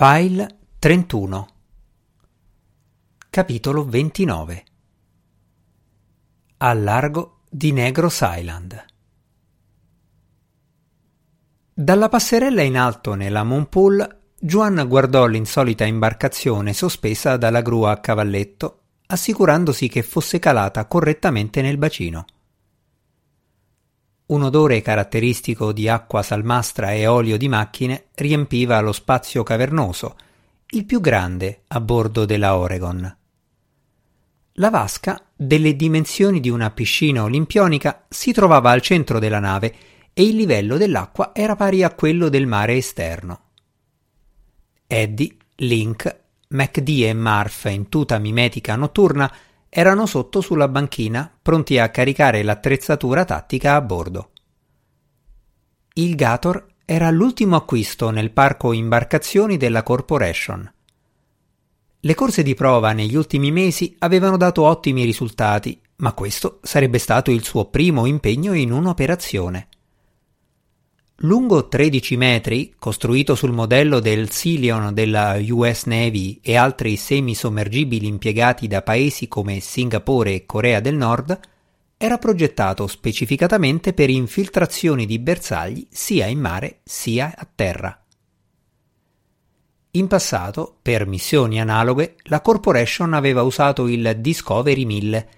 File 31 Capitolo 29 Al largo di Negros Island. Dalla passerella in alto nella Moonpool, Juan guardò l'insolita imbarcazione sospesa dalla gru a cavalletto, assicurandosi che fosse calata correttamente nel bacino. Un odore caratteristico di acqua salmastra e olio di macchine riempiva lo spazio cavernoso, il più grande a bordo della Oregon. La vasca, delle dimensioni di una piscina olimpionica, si trovava al centro della nave e il livello dell'acqua era pari a quello del mare esterno. Eddie, Link, MacD e Marf in tuta mimetica notturna erano sotto sulla banchina, pronti a caricare l'attrezzatura tattica a bordo. Il Gator era l'ultimo acquisto nel parco imbarcazioni della Corporation. Le corse di prova negli ultimi mesi avevano dato ottimi risultati, ma questo sarebbe stato il suo primo impegno in un'operazione. Lungo 13 metri, costruito sul modello del Silion della US Navy e altri semisommergibili impiegati da paesi come Singapore e Corea del Nord, era progettato specificatamente per infiltrazioni di bersagli sia in mare sia a terra. In passato, per missioni analoghe, la Corporation aveva usato il Discovery 1000,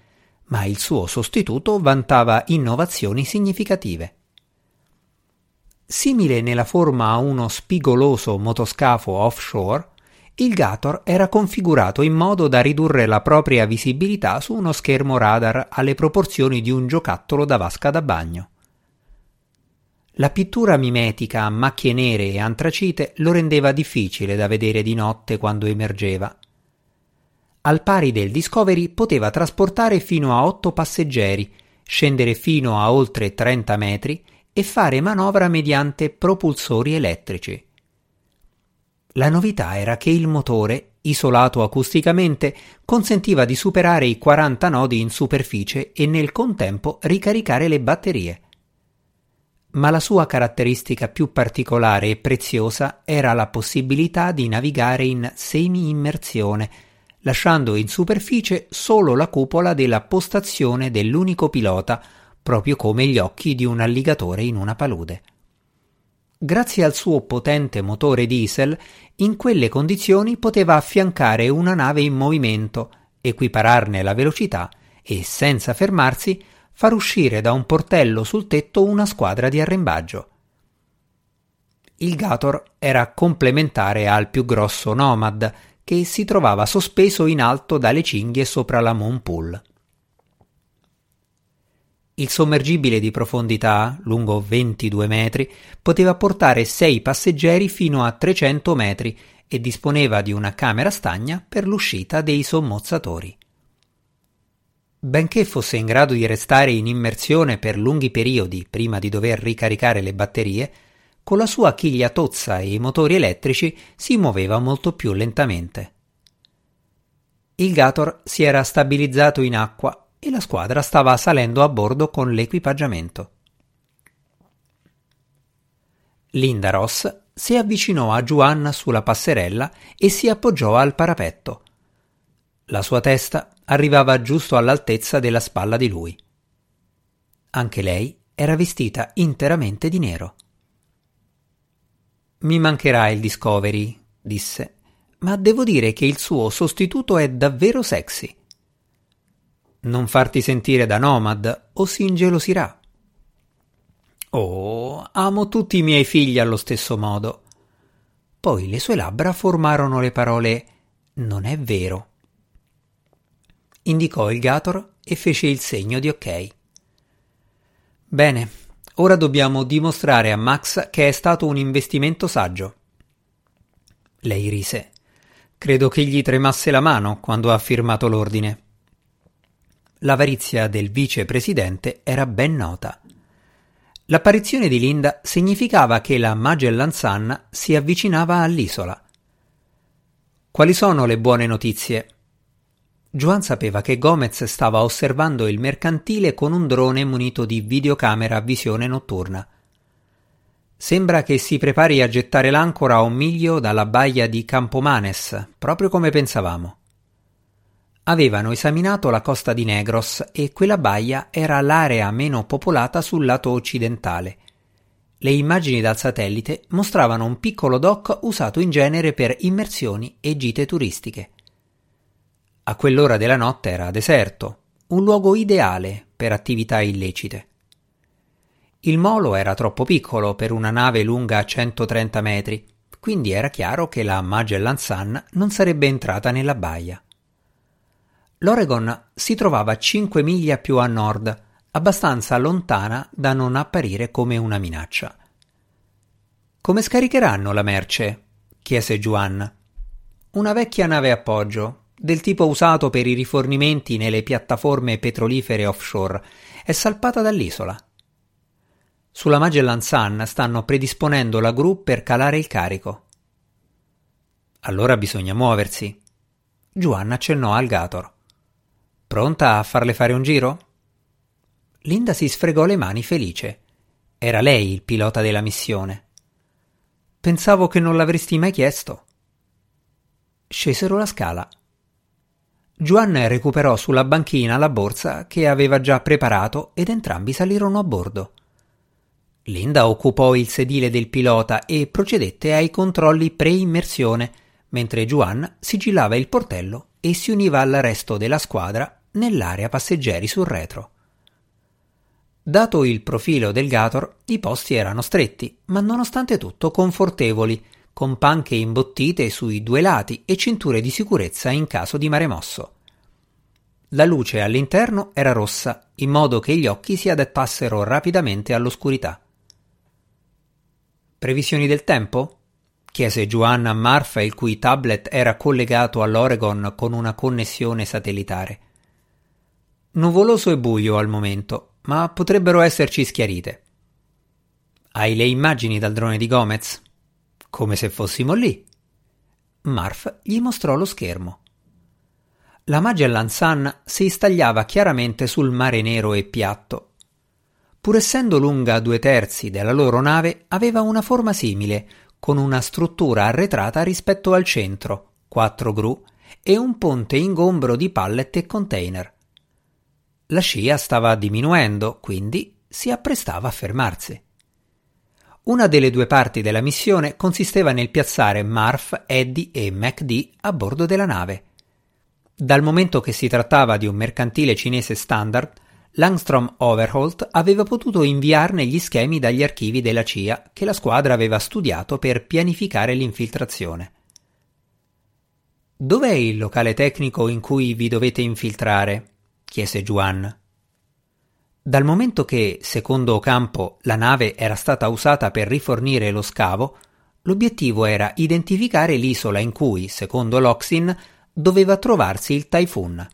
ma il suo sostituto vantava innovazioni significative. Simile nella forma a uno spigoloso motoscafo offshore, il Gator era configurato in modo da ridurre la propria visibilità su uno schermo radar alle proporzioni di un giocattolo da vasca da bagno. La pittura mimetica a macchie nere e antracite lo rendeva difficile da vedere di notte quando emergeva. Al pari del Discovery poteva trasportare fino a otto passeggeri, scendere fino a oltre 30 metri e fare manovra mediante propulsori elettrici. La novità era che il motore, isolato acusticamente, consentiva di superare i 40 nodi in superficie e nel contempo ricaricare le batterie. Ma la sua caratteristica più particolare e preziosa era la possibilità di navigare in semi-immersione, lasciando in superficie solo la cupola della postazione dell'unico pilota, proprio come gli occhi di un alligatore in una palude. Grazie al suo potente motore diesel, in quelle condizioni poteva affiancare una nave in movimento, equipararne la velocità e, senza fermarsi, far uscire da un portello sul tetto una squadra di arrembaggio. Il Gator era complementare al più grosso Nomad, che si trovava sospeso in alto dalle cinghie sopra la Moonpool. Il sommergibile di profondità, lungo 22 metri, poteva portare 6 passeggeri fino a 300 metri e disponeva di una camera stagna per l'uscita dei sommozzatori. Benché fosse in grado di restare in immersione per lunghi periodi prima di dover ricaricare le batterie, con la sua chiglia tozza e i motori elettrici si muoveva molto più lentamente. Il Gator si era stabilizzato in acqua e la squadra stava salendo a bordo con l'equipaggiamento. Linda Ross si avvicinò a Juan sulla passerella e si appoggiò al parapetto. La sua testa arrivava giusto all'altezza della spalla di lui. Anche lei era vestita interamente di nero. Mi mancherà il Discovery, disse, ma devo dire che il suo sostituto è davvero sexy. Non farti sentire da nomad o si ingelosirà. Oh, amo tutti i miei figli allo stesso modo. Poi le sue labbra formarono le parole Non è vero. Indicò il Gator e fece il segno di ok. Bene, ora dobbiamo dimostrare a Max che è stato un investimento saggio. Lei rise. Credo che gli tremasse la mano quando ha firmato l'ordine. L'avarizia del vicepresidente era ben nota. L'apparizione di Linda significava che la Magellan Sun si avvicinava all'isola. Quali sono le buone notizie? Juan sapeva che Gomez stava osservando il mercantile con un drone munito di videocamera a visione notturna. Sembra che si prepari a gettare l'ancora a un miglio dalla baia di Campomanes, proprio come pensavamo. Avevano esaminato la costa di Negros e quella baia era l'area meno popolata sul lato occidentale. Le immagini dal satellite mostravano un piccolo dock usato in genere per immersioni e gite turistiche. A quell'ora della notte era deserto, un luogo ideale per attività illecite. Il molo era troppo piccolo per una nave lunga 130 metri, quindi era chiaro che la Magellan Sun non sarebbe entrata nella baia. L'Oregon si trovava 5 miglia più a nord, abbastanza lontana da non apparire come una minaccia. Come scaricheranno la merce? chiese Juan. Una vecchia nave appoggio, del tipo usato per i rifornimenti nelle piattaforme petrolifere offshore, è salpata dall'isola. Sulla Magellan Sun stanno predisponendo la gru per calare il carico. Allora bisogna muoversi. Juan accennò al Gator. Pronta a farle fare un giro? Linda si sfregò le mani felice. Era lei il pilota della missione. Pensavo che non l'avresti mai chiesto. Scesero la scala. Juan recuperò sulla banchina la borsa che aveva già preparato ed entrambi salirono a bordo. Linda occupò il sedile del pilota e procedette ai controlli pre-immersione, mentre Juan sigillava il portello e si univa al resto della squadra nell'area passeggeri sul retro. Dato il profilo del Gator, i posti erano stretti, ma nonostante tutto confortevoli, con panche imbottite sui due lati e cinture di sicurezza in caso di mare mosso. La luce all'interno era rossa, in modo che gli occhi si adattassero rapidamente all'oscurità. Previsioni del tempo? chiese Giovanna Marfa, il cui tablet era collegato all'Oregon con una connessione satellitare. Nuvoloso e buio al momento, ma potrebbero esserci schiarite. Hai le immagini dal drone di Gomez? Come se fossimo lì. Marf gli mostrò lo schermo. La Magellan Sun si stagliava chiaramente sul mare nero e piatto. Pur essendo lunga due terzi della loro nave, aveva una forma simile, con una struttura arretrata rispetto al centro, quattro gru e un ponte ingombro di pallet e container. La scia stava diminuendo, quindi si apprestava a fermarsi. Una delle due parti della missione consisteva nel piazzare Marf, Eddie e MacD a bordo della nave. Dal momento che si trattava di un mercantile cinese standard, Langstrom Overholt aveva potuto inviarne gli schemi dagli archivi della CIA che la squadra aveva studiato per pianificare l'infiltrazione. Dov'è il locale tecnico in cui vi dovete infiltrare? Chiese Juan. Dal momento che, secondo Ocampo, la nave era stata usata per rifornire lo scavo, l'obiettivo era identificare l'isola in cui, secondo Loxin, doveva trovarsi il Typhoon.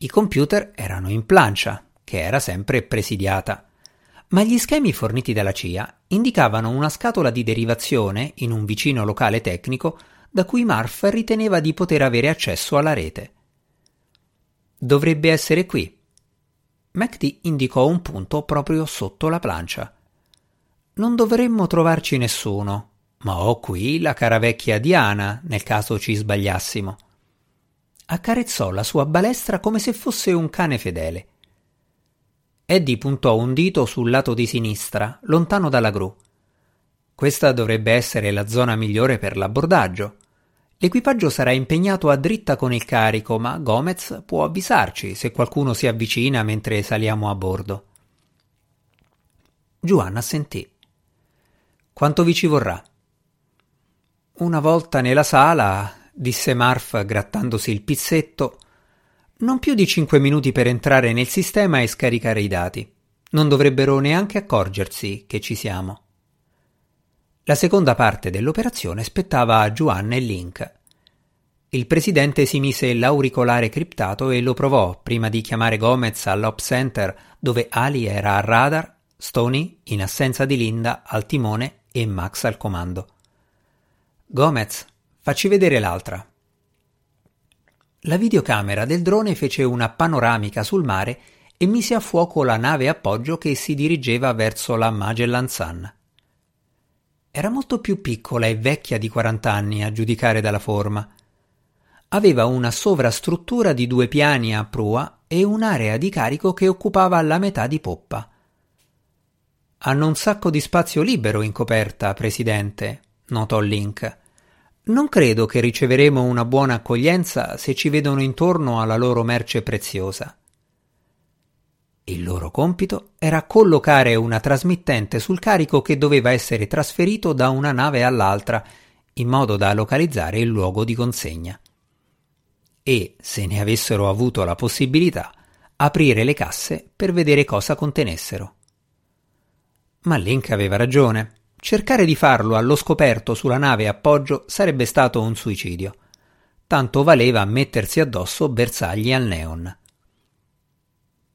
I computer erano in plancia, che era sempre presidiata, ma gli schemi forniti dalla CIA indicavano una scatola di derivazione in un vicino locale tecnico da cui Marf riteneva di poter avere accesso alla rete. Dovrebbe essere qui. MacD indicò un punto proprio sotto la plancia. Non dovremmo trovarci nessuno, ma ho qui la cara vecchia Diana, nel caso ci sbagliassimo. Accarezzò la sua balestra come se fosse un cane fedele. Eddie puntò un dito sul lato di sinistra, lontano dalla gru. Questa dovrebbe essere la zona migliore per l'abbordaggio. L'equipaggio sarà impegnato a dritta con il carico, ma Gomez può avvisarci se qualcuno si avvicina mentre saliamo a bordo. Giovanna assentì. Quanto vi ci vorrà? Una volta nella sala, disse Marf grattandosi il pizzetto, non più di cinque minuti per entrare nel sistema e scaricare i dati. Non dovrebbero neanche accorgersi che ci siamo. La seconda parte dell'operazione spettava a Juan e Link. Il presidente si mise l'auricolare criptato e lo provò prima di chiamare Gomez all'Op Center dove Ali era al radar, Stoney, in assenza di Linda, al timone e Max al comando. Gomez, facci vedere l'altra. La videocamera del drone fece una panoramica sul mare e mise a fuoco la nave appoggio che si dirigeva verso la Magellan Sun. Era molto più piccola e vecchia di 40 anni a giudicare dalla forma. Aveva una sovrastruttura di due piani a prua e un'area di carico che occupava la metà di poppa. Hanno un sacco di spazio libero in coperta, Presidente, notò Link. Non credo che riceveremo una buona accoglienza se ci vedono intorno alla loro merce preziosa. Il loro compito era collocare una trasmittente sul carico che doveva essere trasferito da una nave all'altra, in modo da localizzare il luogo di consegna. E, se ne avessero avuto la possibilità, aprire le casse per vedere cosa contenessero. Ma Link aveva ragione. Cercare di farlo allo scoperto sulla nave appoggio sarebbe stato un suicidio. Tanto valeva mettersi addosso bersagli al neon.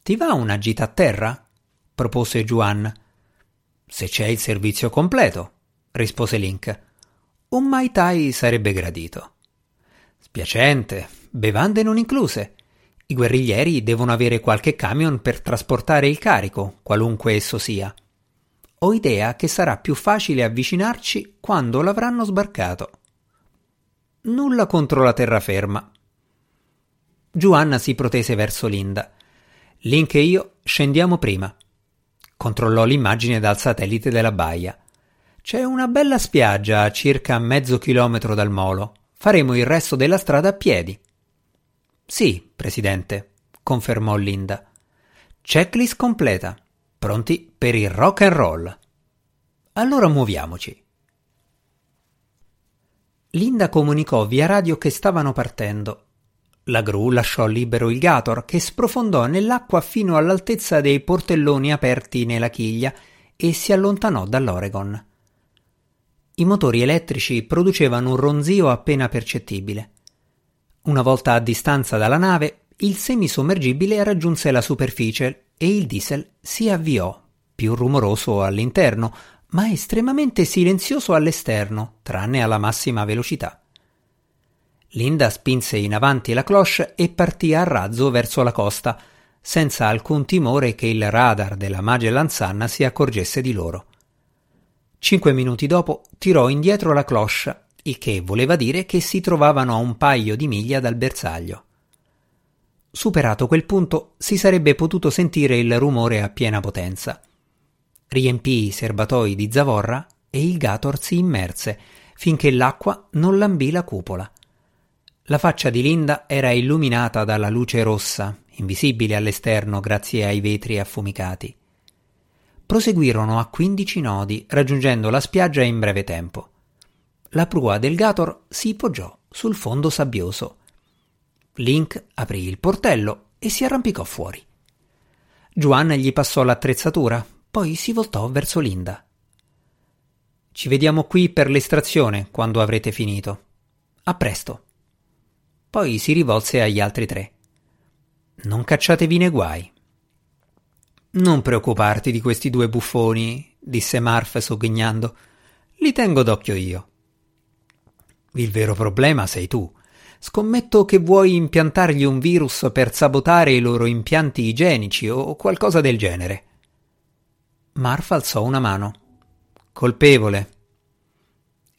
Ti va una gita a terra? propose Juan. Se c'è il servizio completo, rispose Link. Un Mai Tai sarebbe gradito. Spiacente, bevande non incluse. I guerriglieri devono avere qualche camion per trasportare il carico, qualunque esso sia. Ho idea che sarà più facile avvicinarci quando l'avranno sbarcato. Nulla contro la terraferma. Giovanna si protese verso Linda. Link e io scendiamo prima. Controllò l'immagine dal satellite della baia. C'è una bella spiaggia a circa mezzo chilometro dal molo. Faremo il resto della strada a piedi. Sì, presidente, confermò Linda. Checklist completa. Pronti per il rock and roll. Allora muoviamoci. Linda comunicò via radio che stavano partendo la gru lasciò libero il Gator, che sprofondò nell'acqua fino all'altezza dei portelloni aperti nella chiglia e si allontanò dall'Oregon. I motori elettrici producevano un ronzio appena percettibile. Una volta a distanza dalla nave, il semisommergibile raggiunse la superficie e il diesel si avviò, più rumoroso all'interno, ma estremamente silenzioso all'esterno, tranne alla massima velocità. Linda spinse in avanti la cloche e partì a razzo verso la costa, senza alcun timore che il radar della Magellan Sun si accorgesse di loro. Cinque minuti dopo tirò indietro la cloche, il che voleva dire che si trovavano a un paio di miglia dal bersaglio. Superato quel punto si sarebbe potuto sentire il rumore a piena potenza. Riempì i serbatoi di zavorra e il Gator si immerse finché l'acqua non lambì la cupola. La faccia di Linda era illuminata dalla luce rossa, invisibile all'esterno grazie ai vetri affumicati. Proseguirono a quindici nodi, raggiungendo la spiaggia in breve tempo. La prua del Gator si poggiò sul fondo sabbioso. Link aprì il portello e si arrampicò fuori. Juan gli passò l'attrezzatura, poi si voltò verso Linda. Ci vediamo qui per l'estrazione quando avrete finito. A presto. Poi si rivolse agli altri tre. Non cacciatevi nei guai. Non preoccuparti di questi due buffoni, disse Marf sogghignando. Li tengo d'occhio io. Il vero problema sei tu. Scommetto che vuoi impiantargli un virus per sabotare i loro impianti igienici o qualcosa del genere. Marf alzò una mano. Colpevole.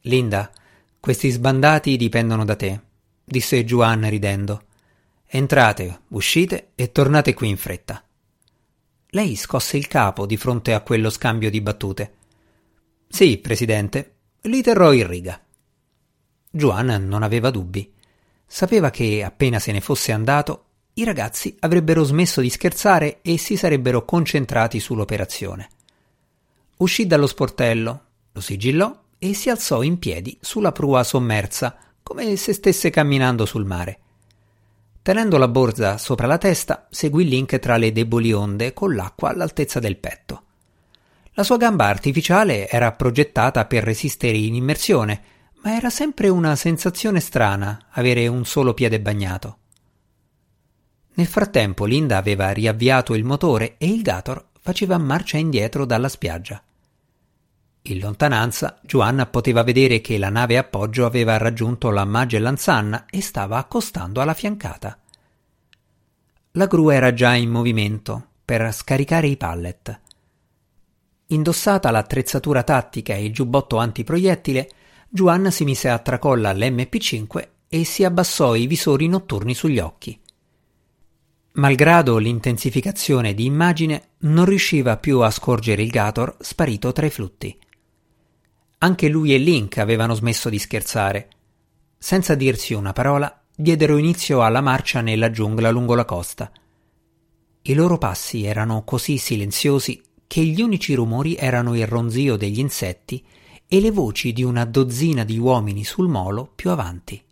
Linda, questi sbandati dipendono da te disse Juan ridendo. Entrate, uscite e tornate qui in fretta. Lei scosse il capo di fronte a quello scambio di battute. Sì, presidente, li terrò in riga. Juan non aveva dubbi. Sapeva che, appena se ne fosse andato, i ragazzi avrebbero smesso di scherzare e si sarebbero concentrati sull'operazione. Uscì dallo sportello, lo sigillò e si alzò in piedi sulla prua sommersa, come se stesse camminando sul mare. Tenendo la borsa sopra la testa, seguì Link tra le deboli onde con l'acqua all'altezza del petto. La sua gamba artificiale era progettata per resistere in immersione, ma era sempre una sensazione strana avere un solo piede bagnato. Nel frattempo Linda aveva riavviato il motore e il Gator faceva marcia indietro dalla spiaggia. In lontananza, Joanna poteva vedere che la nave appoggio aveva raggiunto la Magellan Sun e stava accostando alla fiancata. La gru era già in movimento per scaricare i pallet. Indossata l'attrezzatura tattica e il giubbotto antiproiettile, Juan si mise a tracolla all'MP5 e si abbassò i visori notturni sugli occhi. Malgrado l'intensificazione di immagine, non riusciva più a scorgere il Gator sparito tra i flutti. Anche lui e Link avevano smesso di scherzare. Senza dirsi una parola, diedero inizio alla marcia nella giungla lungo la costa. I loro passi erano così silenziosi che gli unici rumori erano il ronzio degli insetti e le voci di una dozzina di uomini sul molo più avanti.